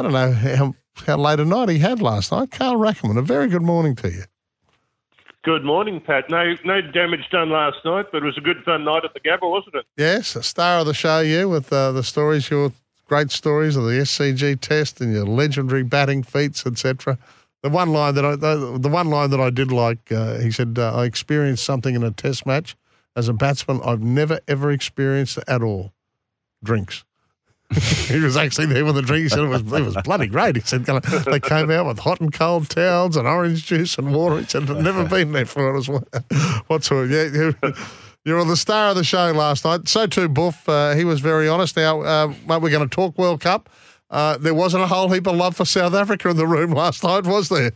I don't know how, how late a night he had last night. Carl Rackemann, a very good morning to you. Good morning, Pat. No, no damage done last night, but it was a good fun night at the Gabba, wasn't it? Yes, a star of the show, you, with uh, the stories, your great stories of the SCG test and your legendary batting feats, etc. The one line that I, the, the one line that I did like, uh, he said, uh, "I experienced something in a test match as a batsman I've never ever experienced at all: drinks." he was actually there with the drink. He said it was, it was bloody great. He said they came out with hot and cold towels and orange juice and water. He said, I've never been there for it as well. What's all? Yeah, you, you were the star of the show last night. So too, Buff. Uh, he was very honest. Now, uh, mate, we're going to talk World Cup. Uh, there wasn't a whole heap of love for South Africa in the room last night, was there?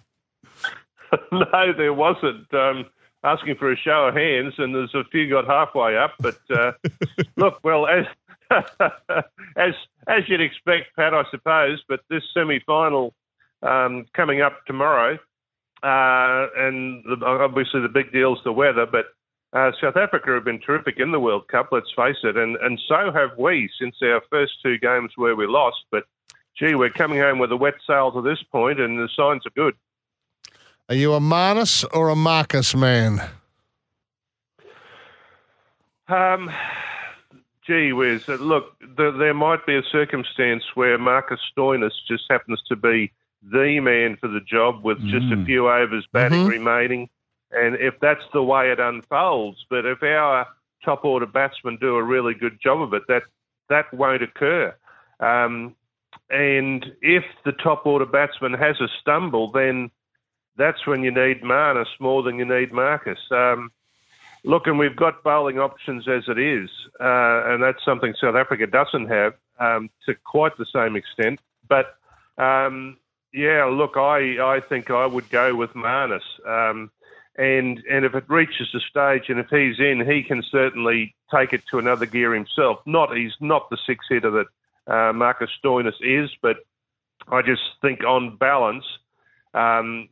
no, there wasn't. Um, asking for a show of hands, and there's a few got halfway up. But uh, look, well, as as as you'd expect, Pat, I suppose. But this semi-final um, coming up tomorrow, uh, and the, obviously the big deal is the weather. But uh, South Africa have been terrific in the World Cup. Let's face it, and and so have we since our first two games where we lost. But gee, we're coming home with a wet sail to this point, and the signs are good. Are you a Marnus or a Marcus man? Um, gee whiz, uh, look, the, there might be a circumstance where Marcus Stoinis just happens to be the man for the job with mm. just a mm. few overs batting mm-hmm. remaining. And if that's the way it unfolds, but if our top order batsmen do a really good job of it, that that won't occur. Um, and if the top order batsman has a stumble, then that's when you need Marnus more than you need Marcus. Um, Look, and we've got bowling options as it is, uh, and that's something South Africa doesn't have um, to quite the same extent. But um, yeah, look, I, I think I would go with Marnus. Um, and and if it reaches the stage, and if he's in, he can certainly take it to another gear himself. Not he's not the six hitter that uh, Marcus Stoinis is, but I just think on balance, um,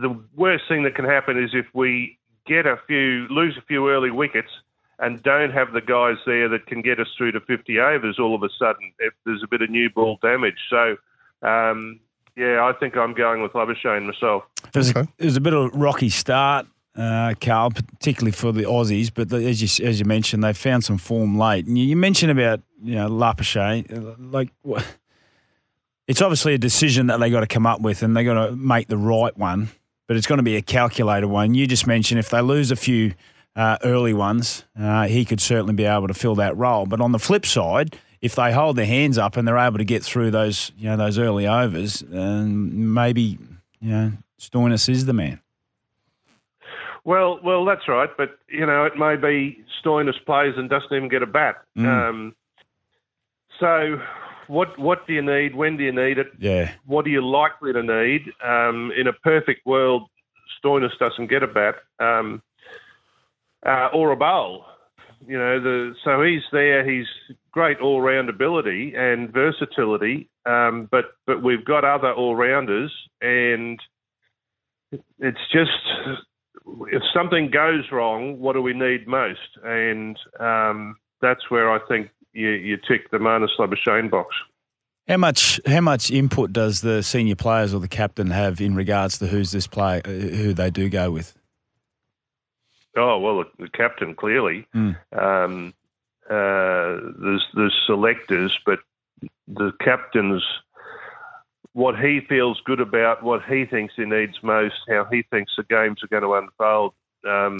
the worst thing that can happen is if we get a few, lose a few early wickets, and don't have the guys there that can get us through to 50 overs all of a sudden if there's a bit of new ball damage. So, um, yeah, I think I'm going with Labuschagne myself. It was, okay. a, it was a bit of a rocky start, uh, Carl, particularly for the Aussies. But as you as you mentioned, they found some form late. And you, you mentioned about you know Labuschagne, uh, like. It's obviously a decision that they got to come up with, and they got to make the right one but it's going to be a calculated one. You just mentioned if they lose a few uh, early ones, uh, he could certainly be able to fill that role. But on the flip side, if they hold their hands up and they're able to get through those, you know, those early overs, um, maybe you know Stoinis is the man. Well, well, that's right. But you know, it may be Stoinis plays and doesn't even get a bat. Mm. Um, so what what do you need? When do you need it? Yeah. What are you likely to need? Um, in a perfect world, Stoinis doesn't get a bat um, uh, or a bowl. You know, the so he's there. He's great all round ability and versatility. Um, but but we've got other all rounders, and it's just if something goes wrong, what do we need most? And um, that's where I think you, you tick the Marnus Labuschagne box. How much how much input does the senior players or the captain have in regards to who's this play uh, who they do go with? Oh well, the, captain clearly. Mm. Um, uh, there's there's selectors, but the captain's what he feels good about, what he thinks he needs most, how he thinks the games are going to unfold. Um,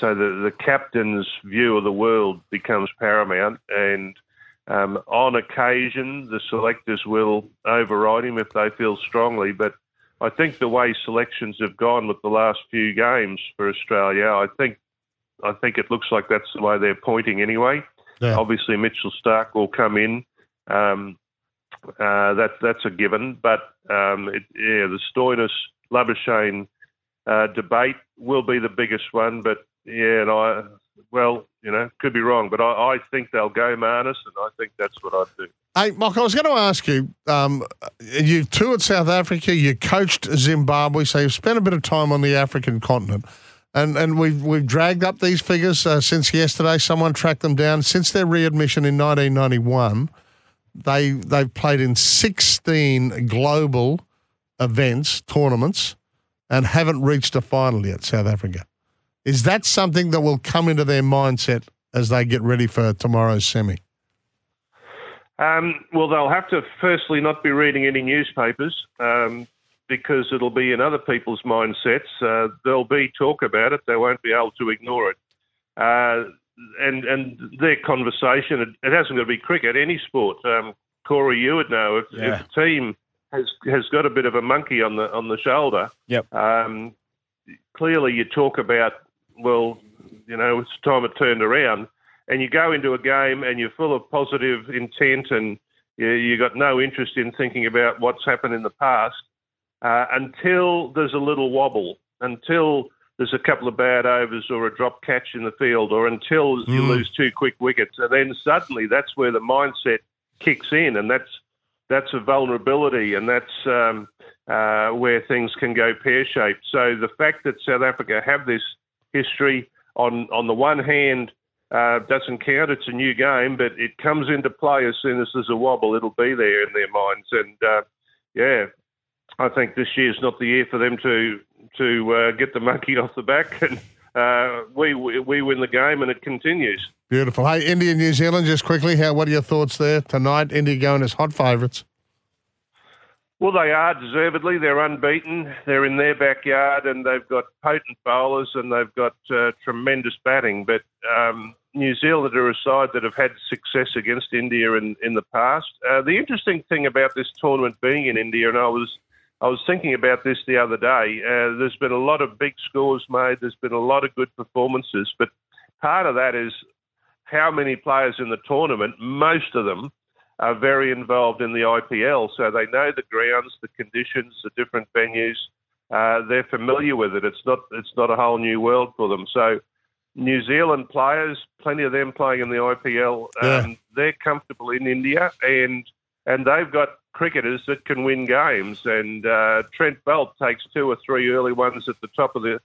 so the, the captain's view of the world becomes paramount, and um, on occasion the selectors will override him if they feel strongly. But I think the way selections have gone with the last few games for Australia, I think I think it looks like that's the way they're pointing anyway. Yeah. Obviously, Mitchell Starc will come in. Um, Uh, that that's a given. But um, it, yeah, the Stoinis Labuschagne uh, debate will be the biggest one. But yeah, and I well, you know, could be wrong, but I, I think they'll go Marnus, and I think that's what I'd do. Hey, Mike, I was going to ask you. Um, you toured South Africa, you coached Zimbabwe, so you've spent a bit of time on the African continent. And and we've we've dragged up these figures uh, since yesterday. Someone tracked them down since their readmission in 1991. They they've played in 16 global events, tournaments, and haven't reached a final yet. South Africa. Is that something that will come into their mindset as they get ready for tomorrow's semi? Um, well, they'll have to firstly not be reading any newspapers um, because it'll be in other people's mindsets. Uh, there'll be talk about it; they won't be able to ignore it. Uh, and and their conversation, it, it, hasn't got to be cricket, any sport. Um, Corey, you would know if, yeah. if a team has has got a bit of a monkey on the on the shoulder. Yep. Um, clearly, you talk about well, you know, it's time it turned around and you go into a game and you're full of positive intent and you, you got no interest in thinking about what's happened in the past uh, until there's a little wobble, until there's a couple of bad overs or a drop catch in the field, or until mm. you lose two quick wickets, and then suddenly that's where the mindset kicks in, and that's that's a vulnerability, and that's um, uh, where things can go pear shaped. So the fact that South Africa have this history on on the one hand uh, doesn't count. It's a new game, but it comes into play as soon as there's a wobble. It'll be there in their minds, and uh, yeah, I think this year's not the year for them to to uh, get the monkey off the back, and uh, we we win the game, and it continues. Beautiful. Hey, India, New Zealand, just quickly, how what are your thoughts there tonight? India going as hot favourites. Well, they are deservedly. They're unbeaten. They're in their backyard, and they've got potent bowlers and they've got uh, tremendous batting. But um, New Zealand are a side that have had success against India in, in the past. Uh, the interesting thing about this tournament being in India, and I was I was thinking about this the other day. Uh, there's been a lot of big scores made. There's been a lot of good performances, but part of that is how many players in the tournament. Most of them are very involved in the IPL, so they know the grounds, the conditions, the different venues. Uh, they're familiar with it. It's not it's not a whole new world for them. So New Zealand players, plenty of them playing in the IPL, um, yeah. they're comfortable in India, and and they've got cricketers that can win games. And uh, Trent Boult takes two or three early ones at the top of the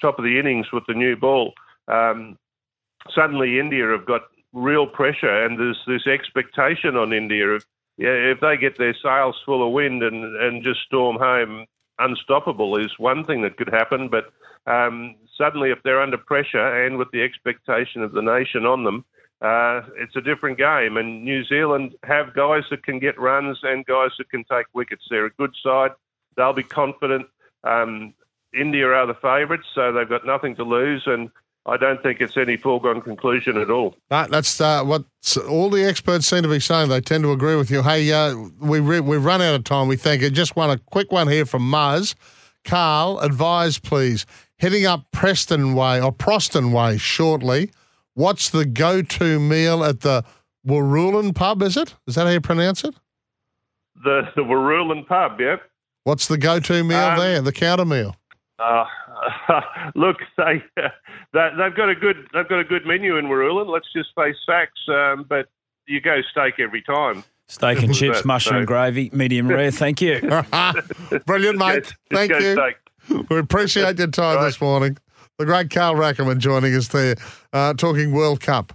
top of the innings with the new ball. Um, suddenly, India have got real pressure, and there's this expectation on India. If, yeah, if they get their sails full of wind and, and just storm home, unstoppable is one thing that could happen. But um, suddenly, if they're under pressure and with the expectation of the nation on them, uh, it's a different game. And New Zealand have guys that can get runs and guys that can take wickets. They're a good side. They'll be confident. Um, India are the favourites, so they've got nothing to lose. And I don't think it's any foregone conclusion at all. No, that's uh, what all the experts seem to be saying. They tend to agree with you. Hey, uh, we re- we've run out of time. We thank you. Just want a quick one here from Muzz. Carl, advise please. Heading up Preston Way or Proston Way shortly. What's the go-to meal at the Wooroolin pub? Is it? Is that how you pronounce it? The the Wooroolin pub. Yep. What's the go-to meal um, there? The counter meal. Uh, look, they, they've got a good they've got a good menu in Wooroolin. Let's just face facts. Um, but you go steak every time. Steak and chips, that, mushroom so. gravy, medium rare. Thank you. Brilliant, mate. Just, Thank you. Steak. We appreciate your time right. this morning. The great Carl Rackemann joining us there, uh, talking World Cup.